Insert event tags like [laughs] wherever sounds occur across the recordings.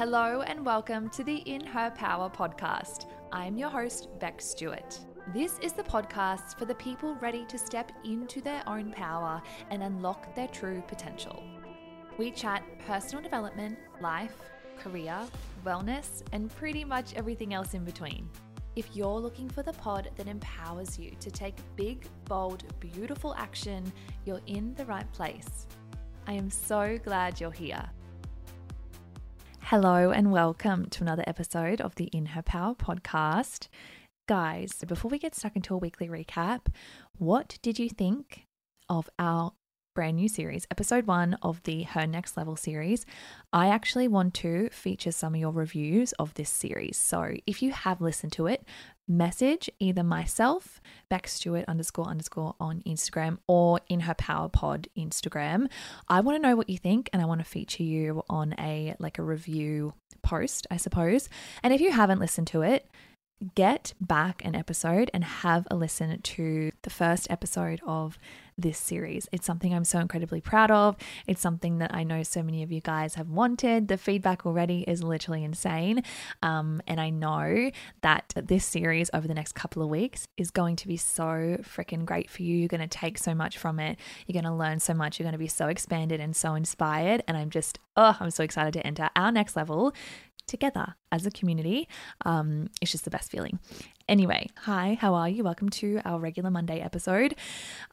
Hello and welcome to the In Her Power podcast. I'm your host, Bec Stewart. This is the podcast for the people ready to step into their own power and unlock their true potential. We chat personal development, life, career, wellness, and pretty much everything else in between. If you're looking for the pod that empowers you to take big, bold, beautiful action, you're in the right place. I am so glad you're here. Hello, and welcome to another episode of the In Her Power podcast. Guys, before we get stuck into a weekly recap, what did you think of our brand new series, episode one of the Her Next Level series. I actually want to feature some of your reviews of this series. So if you have listened to it, message either myself, Bec Stewart underscore underscore on Instagram or in her Power Pod Instagram. I want to know what you think and I want to feature you on a like a review post, I suppose. And if you haven't listened to it, get back an episode and have a listen to the first episode of this series. It's something I'm so incredibly proud of. It's something that I know so many of you guys have wanted. The feedback already is literally insane. Um, and I know that this series over the next couple of weeks is going to be so freaking great for you. You're going to take so much from it. You're going to learn so much. You're going to be so expanded and so inspired. And I'm just, oh, I'm so excited to enter our next level together as a community. Um, it's just the best feeling. Anyway, hi, how are you? Welcome to our regular Monday episode.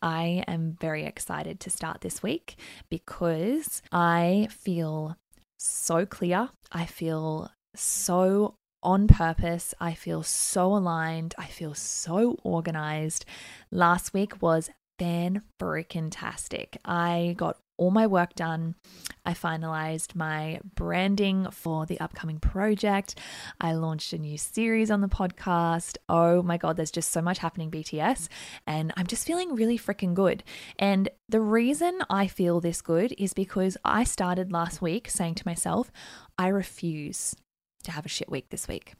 I am very excited to start this week because I feel so clear. I feel so on purpose. I feel so aligned. I feel so organized. Last week was fan freaking tastic. I got all my work done. I finalized my branding for the upcoming project. I launched a new series on the podcast. Oh my God, there's just so much happening, BTS. And I'm just feeling really freaking good. And the reason I feel this good is because I started last week saying to myself, I refuse to have a shit week this week.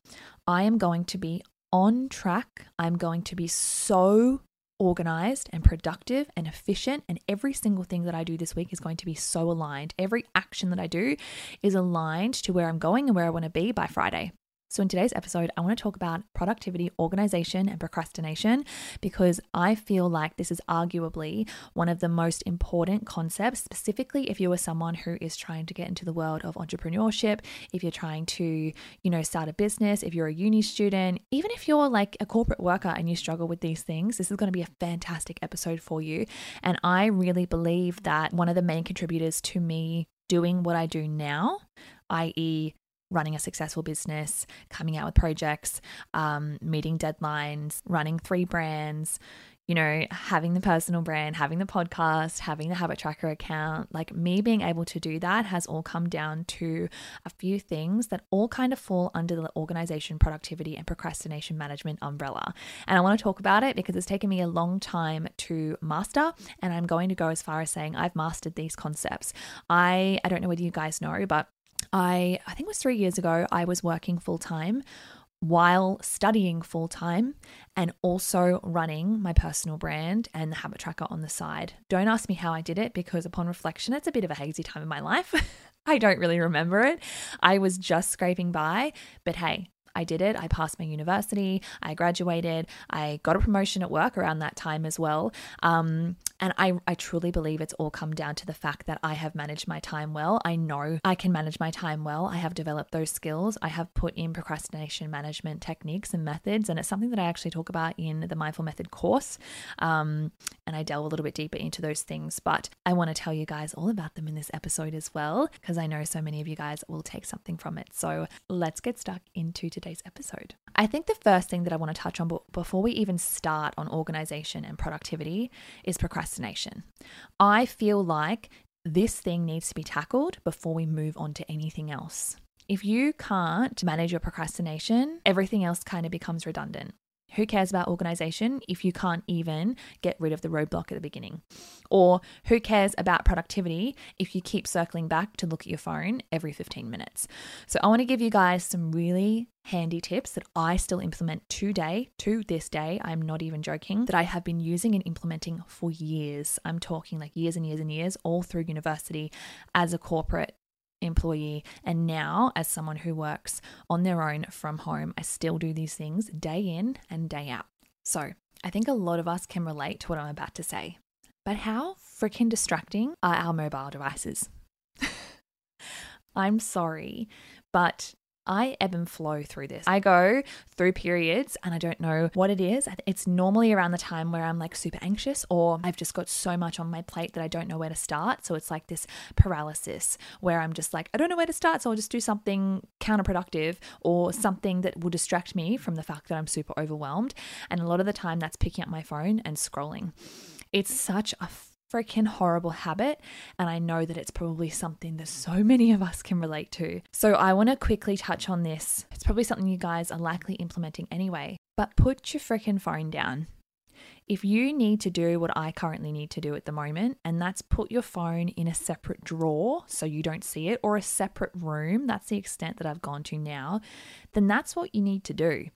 I am going to be on track. I'm going to be so organized and productive and efficient. And every single thing that I do this week is going to be so aligned. Every action that I do is aligned to where I'm going and where I want to be by Friday. So, in today's episode, I want to talk about productivity, organization, and procrastination because I feel like this is arguably one of the most important concepts, specifically if you are someone who is trying to get into the world of entrepreneurship, if you're trying to, you know, start a business, if you're a uni student, even if you're like a corporate worker and you struggle with these things, this is going to be a fantastic episode for you. And I really believe that one of the main contributors to me doing what I do now, i.e., running a successful business, coming out with projects, um, meeting deadlines, running three brands, you know, having the personal brand, having the podcast, having the habit tracker account, like me being able to do that has all come down to a few things that all kind of fall under the organization, productivity, and procrastination management umbrella. And I want to talk about it because it's taken me a long time to master. And I'm going to go as far as saying I've mastered these concepts. I, I don't know whether you guys know, but I I think it was 3 years ago I was working full time while studying full time and also running my personal brand and the habit tracker on the side. Don't ask me how I did it because upon reflection it's a bit of a hazy time in my life. [laughs] I don't really remember it. I was just scraping by, but hey, I did it. I passed my university. I graduated. I got a promotion at work around that time as well. Um, and I, I truly believe it's all come down to the fact that I have managed my time well. I know I can manage my time well. I have developed those skills. I have put in procrastination management techniques and methods. And it's something that I actually talk about in the Mindful Method course. Um, and I delve a little bit deeper into those things. But I want to tell you guys all about them in this episode as well, because I know so many of you guys will take something from it. So let's get stuck into today's episode. I think the first thing that I want to touch on before we even start on organization and productivity is procrastination. I feel like this thing needs to be tackled before we move on to anything else. If you can't manage your procrastination, everything else kind of becomes redundant. Who cares about organization if you can't even get rid of the roadblock at the beginning? Or who cares about productivity if you keep circling back to look at your phone every 15 minutes? So, I want to give you guys some really handy tips that I still implement today, to this day. I'm not even joking, that I have been using and implementing for years. I'm talking like years and years and years, all through university as a corporate employee. And now, as someone who works on their own from home, I still do these things day in and day out. So I think a lot of us can relate to what I'm about to say. But how freaking distracting are our mobile devices? [laughs] I'm sorry, but I ebb and flow through this. I go through periods and I don't know what it is. It's normally around the time where I'm like super anxious or I've just got so much on my plate that I don't know where to start. So it's like this paralysis where I'm just like, I don't know where to start. So I'll just do something counterproductive or something that will distract me from the fact that I'm super overwhelmed. And a lot of the time that's picking up my phone and scrolling. It's such a freaking horrible habit. And I know that it's probably something that so many of us can relate to. So I want to quickly touch on this. It's probably something you guys are likely implementing anyway, but put your freaking phone down. If you need to do what I currently need to do at the moment, and that's put your phone in a separate drawer so you don't see it, or a separate room, that's the extent that I've gone to now, then that's what you need to do.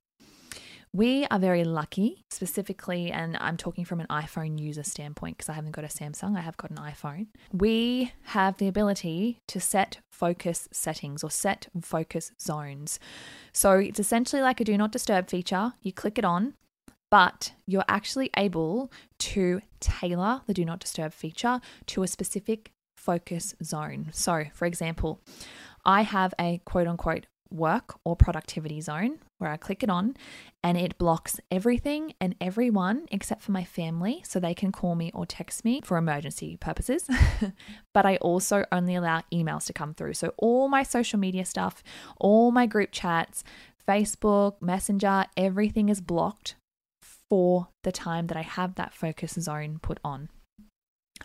We are very lucky, specifically, and I'm talking from an iPhone user standpoint because I haven't got a Samsung, I have got an iPhone. We have the ability to set focus settings or set focus zones. So it's essentially like a do not disturb feature. You click it on, but you're actually able to tailor the do not disturb feature to a specific focus zone. So, for example, I have a quote unquote work or productivity zone where I click it on and it blocks everything and everyone except for my family so they can call me or text me for emergency purposes. [laughs] but I also only allow emails to come through. So all my social media stuff, all my group chats, Facebook, Messenger, everything is blocked for the time that I have that focus zone put on.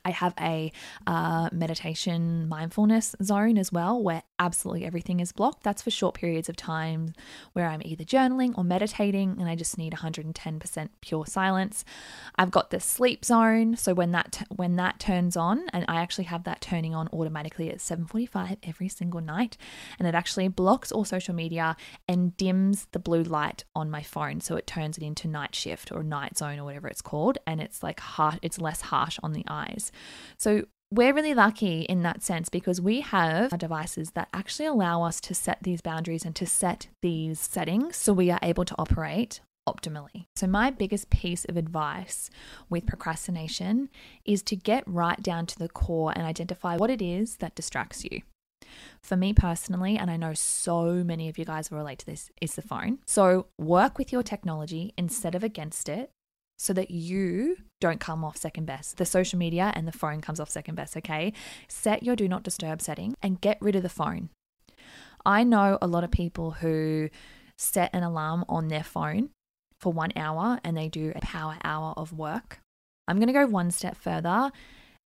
I have a uh, meditation mindfulness zone as well, where absolutely everything is blocked. That's for short periods of time where I'm either journaling or meditating and I just need 110% pure silence. I've got the sleep zone, so when that t- when that turns on and I actually have that turning on automatically at 7:45 every single night and it actually blocks all social media and dims the blue light on my phone so it turns it into night shift or night zone or whatever it's called and it's like har- it's less harsh on the eyes. So we're really lucky in that sense because we have devices that actually allow us to set these boundaries and to set these settings so we are able to operate optimally. So, my biggest piece of advice with procrastination is to get right down to the core and identify what it is that distracts you. For me personally, and I know so many of you guys will relate to this, is the phone. So, work with your technology instead of against it so that you don't come off second best. The social media and the phone comes off second best, okay? Set your do not disturb setting and get rid of the phone. I know a lot of people who set an alarm on their phone for one hour and they do a power hour of work. I'm going to go one step further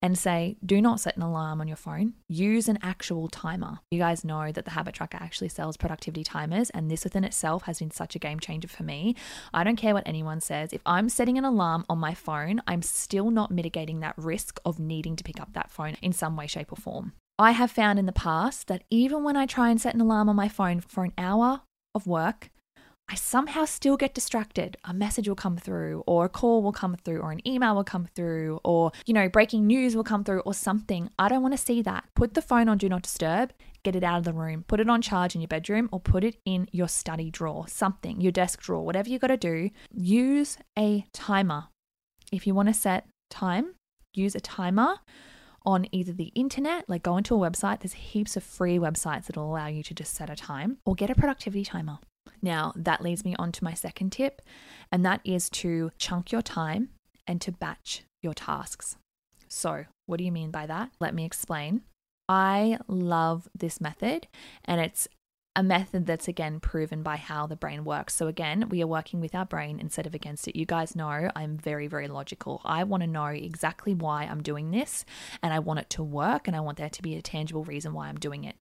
and say, do not set an alarm on your phone. Use an actual timer. You guys know that the Habit Tracker actually sells productivity timers, and this within itself has been such a game changer for me. I don't care what anyone says. If I'm setting an alarm on my phone, I'm still not mitigating that risk of needing to pick up that phone in some way, shape, or form. I have found in the past that even when I try and set an alarm on my phone for an hour of work, I somehow still get distracted. A message will come through, or a call will come through, or an email will come through, or, you know, breaking news will come through, or something. I don't want to see that. Put the phone on Do Not Disturb, get it out of the room, put it on charge in your bedroom, or put it in your study drawer, something, your desk drawer, whatever you got to do. Use a timer. If you want to set time, use a timer on either the internet, like go into a website, there's heaps of free websites that will allow you to just set a time, or get a productivity timer. Now, that leads me on to my second tip, and that is to chunk your time and to batch your tasks. So, what do you mean by that? Let me explain. I love this method, and it's a method that's again proven by how the brain works. So, again, we are working with our brain instead of against it. You guys know I'm very, very logical. I want to know exactly why I'm doing this and I want it to work and I want there to be a tangible reason why I'm doing it.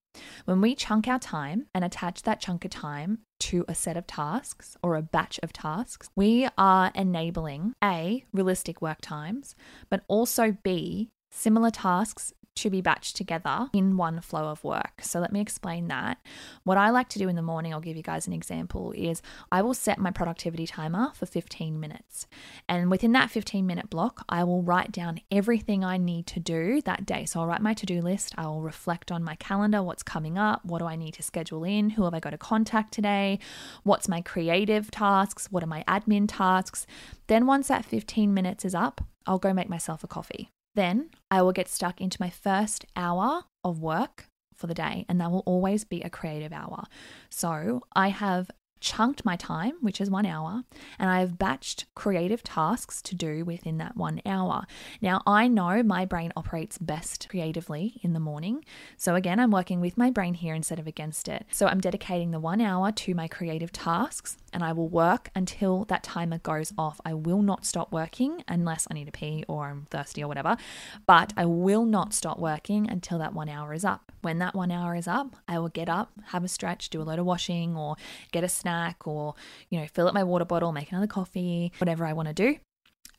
When we chunk our time and attach that chunk of time to a set of tasks or a batch of tasks, we are enabling A, realistic work times, but also B, similar tasks to be batched together in one flow of work. So let me explain that. What I like to do in the morning, I'll give you guys an example, is I will set my productivity timer for 15 minutes. And within that 15 minute block, I will write down everything I need to do that day. So I'll write my to do list, I will reflect on my calendar, what's coming up, what do I need to schedule in, who have I got to contact today, what's my creative tasks, what are my admin tasks. Then once that 15 minutes is up, I'll go make myself a coffee. Then I will get stuck into my first hour of work for the day, and that will always be a creative hour. So I have chunked my time, which is one hour, and I have batched creative tasks to do within that one hour. Now, I know my brain operates best creatively in the morning. So, again, I'm working with my brain here instead of against it. So, I'm dedicating the one hour to my creative tasks and I will work until that timer goes off. I will not stop working unless I need to pee or I'm thirsty or whatever, but I will not stop working until that one hour is up. When that one hour is up, I will get up, have a stretch, do a load of washing, or get a snack snack or, you know, fill up my water bottle, make another coffee, whatever I want to do.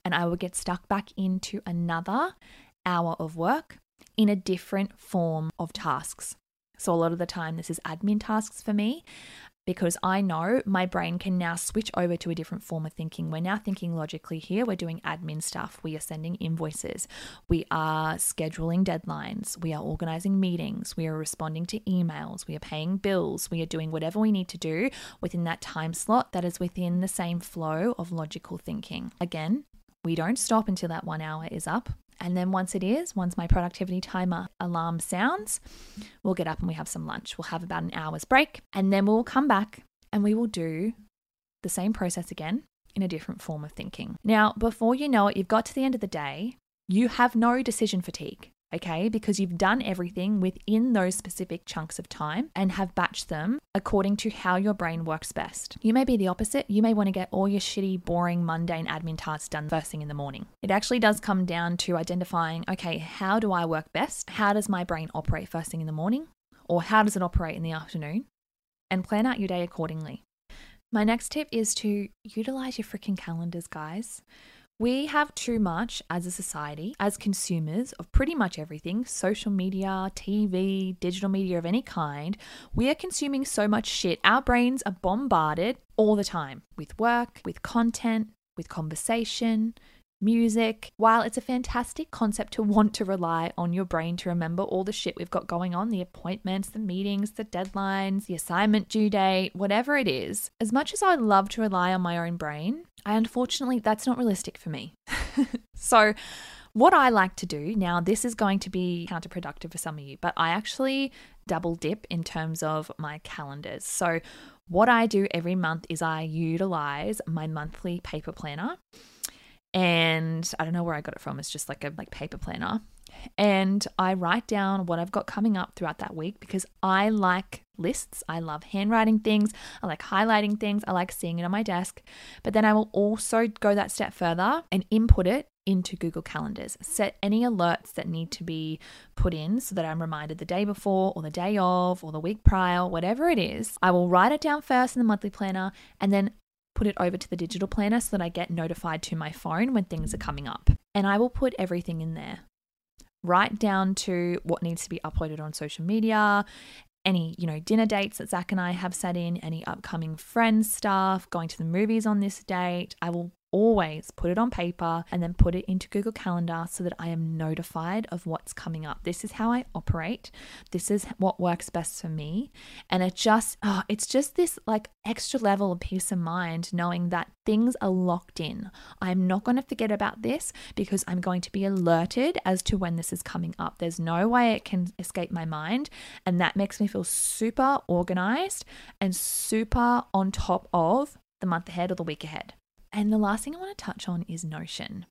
And I will get stuck back into another hour of work in a different form of tasks. So, a lot of the time, this is admin tasks for me because I know my brain can now switch over to a different form of thinking. We're now thinking logically here. We're doing admin stuff. We are sending invoices. We are scheduling deadlines. We are organizing meetings. We are responding to emails. We are paying bills. We are doing whatever we need to do within that time slot that is within the same flow of logical thinking. Again, we don't stop until that one hour is up. And then once it is, once my productivity timer alarm sounds, we'll get up and we have some lunch. We'll have about an hour's break and then we'll come back and we will do the same process again in a different form of thinking. Now, before you know it, you've got to the end of the day, you have no decision fatigue okay? Because you've done everything within those specific chunks of time and have batched them according to how your brain works best. You may be the opposite. You may want to get all your shitty, boring, mundane admin tasks done first thing in the morning. It actually does come down to identifying okay, how do I work best? How does my brain operate first thing in the morning? Or how does it operate in the afternoon? And plan out your day accordingly. My next tip is to utilize your freaking calendars, guys. We have too much as a society, as consumers of pretty much everything social media, TV, digital media of any kind. We are consuming so much shit. Our brains are bombarded all the time with work, with content, with conversation, music. While it's a fantastic concept to want to rely on your brain to remember all the shit we've got going on the appointments, the meetings, the deadlines, the assignment due date, whatever it is, as much as I'd love to rely on my own brain, I unfortunately, that's not realistic for me. [laughs] so, what I like to do now, this is going to be counterproductive for some of you, but I actually double dip in terms of my calendars. So, what I do every month is I utilize my monthly paper planner and I don't know where I got it from. It's just like a like paper planner. And I write down what I've got coming up throughout that week because I like lists. I love handwriting things. I like highlighting things. I like seeing it on my desk. But then I will also go that step further and input it into Google Calendars. Set any alerts that need to be put in so that I'm reminded the day before or the day of or the week prior, whatever it is. I will write it down first in the monthly planner and then put it over to the digital planner so that I get notified to my phone when things are coming up. And I will put everything in there. Right down to what needs to be uploaded on social media, any, you know, dinner dates that Zach and I have set in, any upcoming friends stuff, going to the movies on this date. I will always put it on paper and then put it into Google Calendar so that I am notified of what's coming up. This is how I operate. This is what works best for me. And it just, oh, it's just this like extra level of peace of mind knowing that things are locked in. I'm not going to forget about this because I'm going to be alerted as to when this is coming up. There's no way it can escape my mind. And that makes me feel super organized and super on top of the month ahead or the week ahead. And the last thing I want to touch on is Notion.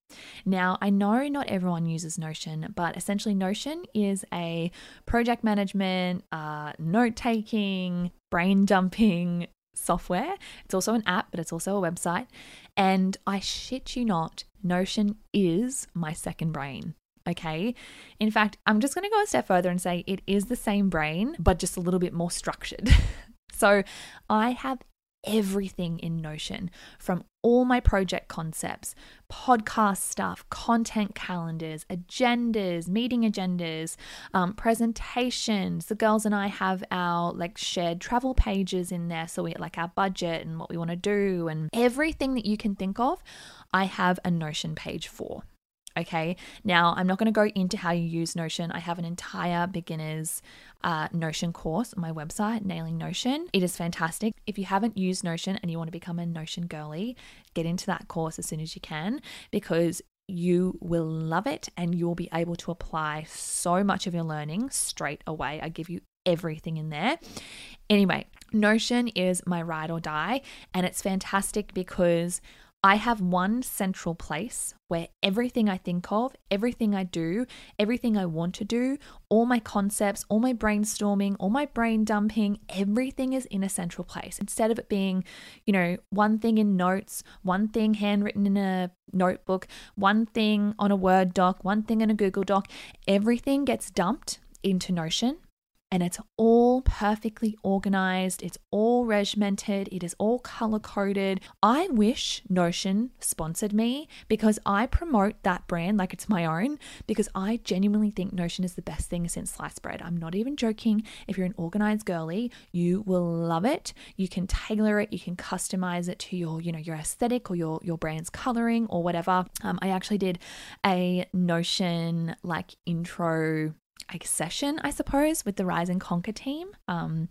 Now, I know not everyone uses Notion, but essentially, Notion is a project management, uh, note taking, brain dumping software. It's also an app, but it's also a website. And I shit you not, Notion is my second brain. Okay. In fact, I'm just going to go a step further and say it is the same brain, but just a little bit more structured. [laughs] so I have everything in Notion from all my project concepts, podcast stuff, content calendars, agendas, meeting agendas, um, presentations. The girls and I have our like shared travel pages in there. So we like our budget and what we want to do and everything that you can think of. I have a Notion page for. Okay, now I'm not going to go into how you use Notion. I have an entire beginner's uh, Notion course on my website, Nailing Notion. It is fantastic. If you haven't used Notion and you want to become a Notion girly, get into that course as soon as you can because you will love it and you'll be able to apply so much of your learning straight away. I give you everything in there. Anyway, Notion is my ride or die, and it's fantastic because I have one central place where everything I think of, everything I do, everything I want to do, all my concepts, all my brainstorming, all my brain dumping, everything is in a central place. Instead of it being, you know, one thing in notes, one thing handwritten in a notebook, one thing on a Word doc, one thing in a Google Doc, everything gets dumped into Notion and it's all perfectly organized, it's all regimented, it is all color coded. I wish Notion sponsored me because I promote that brand like it's my own because I genuinely think Notion is the best thing since sliced bread. I'm not even joking. If you're an organized girly, you will love it. You can tailor it, you can customize it to your, you know, your aesthetic or your your brand's coloring or whatever. Um, I actually did a Notion like intro like session, I suppose, with the Rise and Conquer team. Um,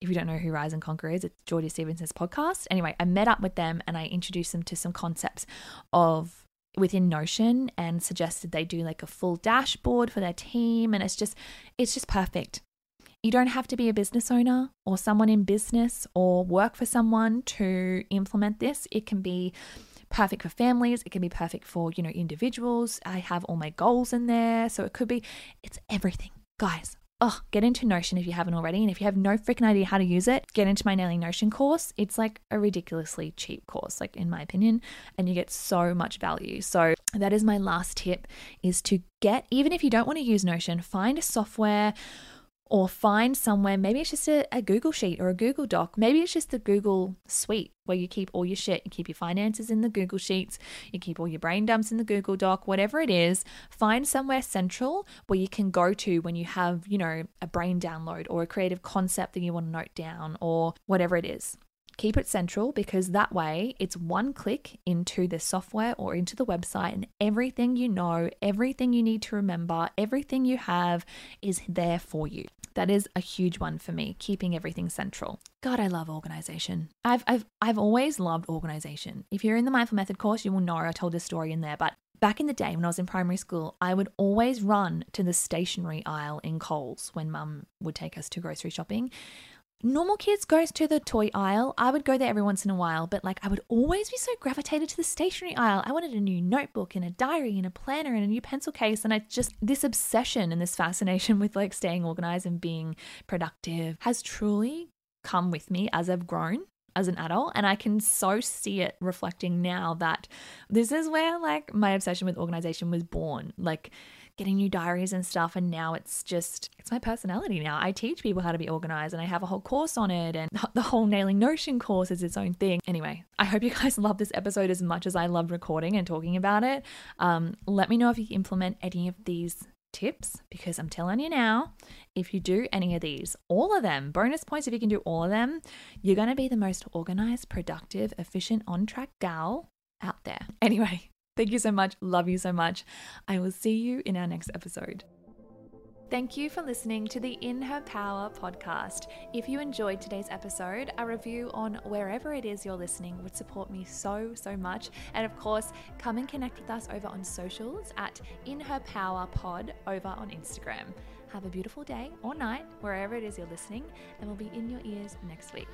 if you don't know who Rise and Conquer is, it's Georgie Stevenson's podcast. Anyway, I met up with them and I introduced them to some concepts of within Notion and suggested they do like a full dashboard for their team and it's just it's just perfect. You don't have to be a business owner or someone in business or work for someone to implement this. It can be perfect for families, it can be perfect for, you know, individuals. I have all my goals in there. So it could be, it's everything. Guys, oh, get into Notion if you haven't already. And if you have no freaking idea how to use it, get into my Nailing Notion course. It's like a ridiculously cheap course, like in my opinion, and you get so much value. So that is my last tip is to get, even if you don't want to use Notion, find a software or find somewhere, maybe it's just a, a, Google Sheet or a Google Doc. Maybe it's just the Google Suite where you keep all your shit. You keep your finances in the Google Sheets, you keep all your brain dumps in the Google Doc, whatever it is. Find somewhere central where you can go to when you have, you know, a brain download or a creative concept that you want to note down or whatever it is. Keep it central because that way it's one click into the software or into the website, and everything you know, everything you need to remember, everything you have is there for you. That is a huge one for me, keeping everything central. God, I love organization. I've, I've, I've always loved organization. If you're in the Mindful Method course, you will know I told this story in there, but Back in the day when I was in primary school, I would always run to the stationery aisle in Coles when mum would take us to grocery shopping normal kids goes to the toy aisle. I would go there every once in a while, but like I would always be so gravitated to the stationery aisle. I wanted a new notebook and a diary and a planner and a new pencil case. And I just, this obsession and this fascination [laughs] with like staying organized and being productive has truly come with me as I've grown as an adult and I can so see it reflecting now that this is where like my obsession with organization was born like getting new diaries and stuff. And now it's just, it's my personality now. I teach people how to be organized and I have a whole course on it. And [laughs] the whole Nailing Notion course is its own thing. Anyway, I hope you guys [laughs] love this episode as much as I love recording and talking about it. Um, let me know if you implement any of these tips because I'm telling you now, if you do any of these, all of them, bonus points if you can do all of them, you're going to be the most organized, productive, efficient, on track gal out there. [laughs] Anyway, Thank you so much. Love you so much. I will see you in our next episode. Thank you for listening to the In Her Power podcast. If you enjoyed today's episode, a review on wherever it is you're listening would support me so, so much. And of course, come and connect with us over on socials at In Her Power Pod over on Instagram. Have a beautiful day or night, wherever it is you're listening, and we'll be in your ears next week.